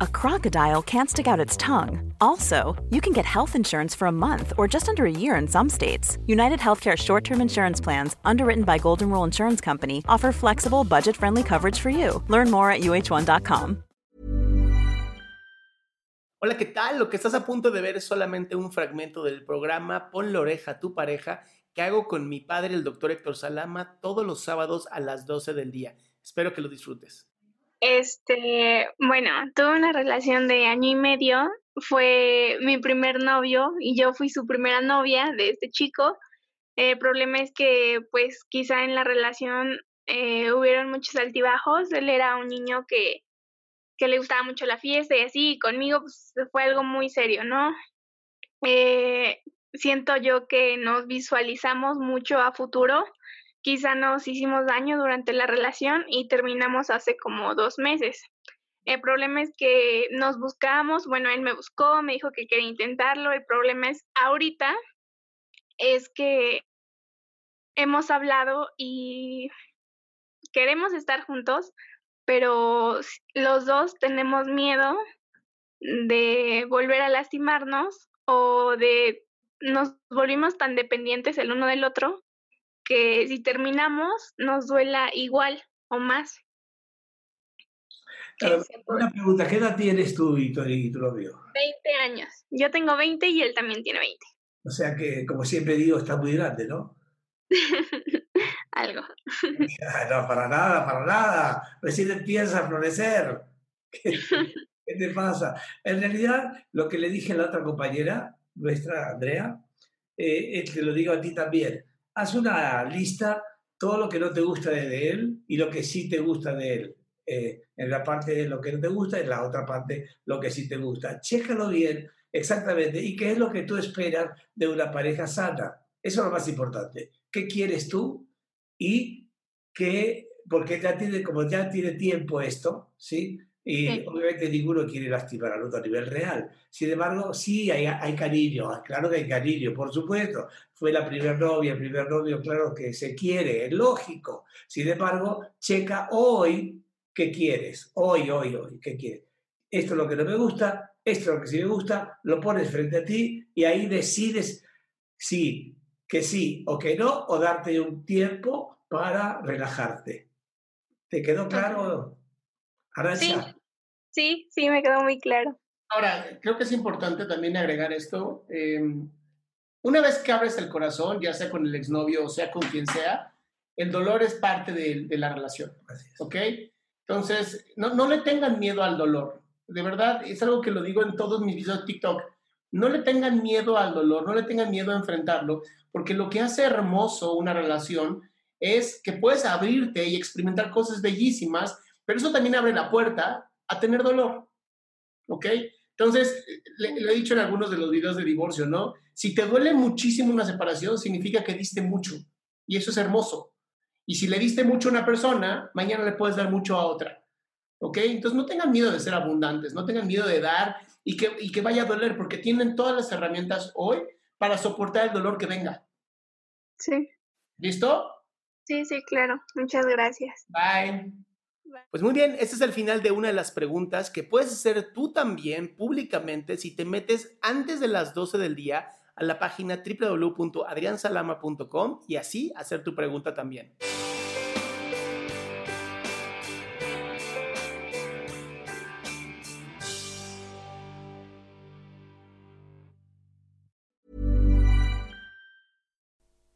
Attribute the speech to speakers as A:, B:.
A: a crocodile can't stick out its tongue. Also, you can get health insurance for a month or just under a year in some states. United Healthcare short term insurance plans, underwritten by Golden Rule Insurance Company, offer flexible, budget friendly coverage for you. Learn more at uh1.com.
B: Hola, ¿qué tal? Lo que estás a punto de ver es solamente un fragmento del programa Pon la oreja a tu pareja que hago con mi padre, el doctor Héctor Salama, todos los sábados a las 12 del día. Espero que lo disfrutes.
C: Este, bueno, tuve una relación de año y medio. Fue mi primer novio y yo fui su primera novia de este chico. El problema es que, pues, quizá en la relación eh, hubieron muchos altibajos. Él era un niño que, que le gustaba mucho la fiesta y así, y conmigo pues, fue algo muy serio, ¿no? Eh, siento yo que nos visualizamos mucho a futuro quizá nos hicimos daño durante la relación y terminamos hace como dos meses. El problema es que nos buscamos, bueno, él me buscó, me dijo que quería intentarlo, el problema es ahorita es que hemos hablado y queremos estar juntos, pero los dos tenemos miedo de volver a lastimarnos o de nos volvimos tan dependientes el uno del otro que si terminamos nos duela igual o más.
D: una pregunta, ¿qué edad tienes tú y tu, novio?
C: 20 años. Yo tengo 20 y él también tiene 20.
D: O sea que, como siempre digo, está muy grande, ¿no?
C: Algo.
D: no, para nada, para nada. Recién empieza a florecer. ¿Qué, te pasa? En realidad, lo que le dije a la otra compañera, nuestra Andrea, eh, te lo digo a ti también haz una lista, todo lo que no te gusta de, él y lo que sí te gusta de él. Eh, en la parte de lo que no te gusta, en la otra parte lo que sí te gusta. Chécalo bien, exactamente, y qué es lo que tú esperas de una pareja sana. Eso es lo más importante. ¿Qué quieres tú? Y qué, porque ya tiene, como ya tiene tiempo esto, ¿sí? Y obviamente ninguno quiere lastimar al otro a nivel real. Sin embargo, sí hay, hay cariño, claro que hay cariño, por supuesto. Fue la primera novia, el primer novio, claro que se quiere, es lógico. Sin embargo, checa hoy qué quieres, hoy, hoy, hoy, qué quieres. Esto es lo que no me gusta, esto es lo que sí me gusta, lo pones frente a ti y ahí decides si que sí o que no, o darte un tiempo para relajarte. ¿Te quedó claro?
C: Sí, sí, sí, me quedó muy claro.
B: Ahora, creo que es importante también agregar esto. Em, una vez que abres el corazón, ya sea con el exnovio o sea con quien sea, el dolor es parte de, la relación. ¿Ok? Entonces, no, no le tengan miedo al dolor. De verdad, es algo que lo digo en todos mis videos de TikTok. No le tengan miedo al dolor, no le tengan miedo a enfrentarlo, porque lo que hace hermoso una relación es que puedes abrirte y experimentar cosas bellísimas pero eso también abre la puerta a tener dolor. ¿Ok? Entonces, le, he dicho en algunos de los videos de divorcio, ¿no? Si te duele muchísimo una separación, significa que diste mucho. Y eso es hermoso. Y si le diste mucho a una persona, mañana le puedes dar mucho a otra. ¿Ok? Entonces, no tengan miedo de ser abundantes, no tengan miedo de dar y que, y que vaya a doler, porque tienen todas las herramientas hoy para soportar el dolor que venga.
C: Sí.
B: ¿Listo?
C: Sí, sí, claro. Muchas gracias.
B: Bye. Pues muy bien, este es el final de una de las preguntas que puedes hacer tú también públicamente si te metes antes de las 12 del día a la página www.adriansalama.com y así hacer tu pregunta también.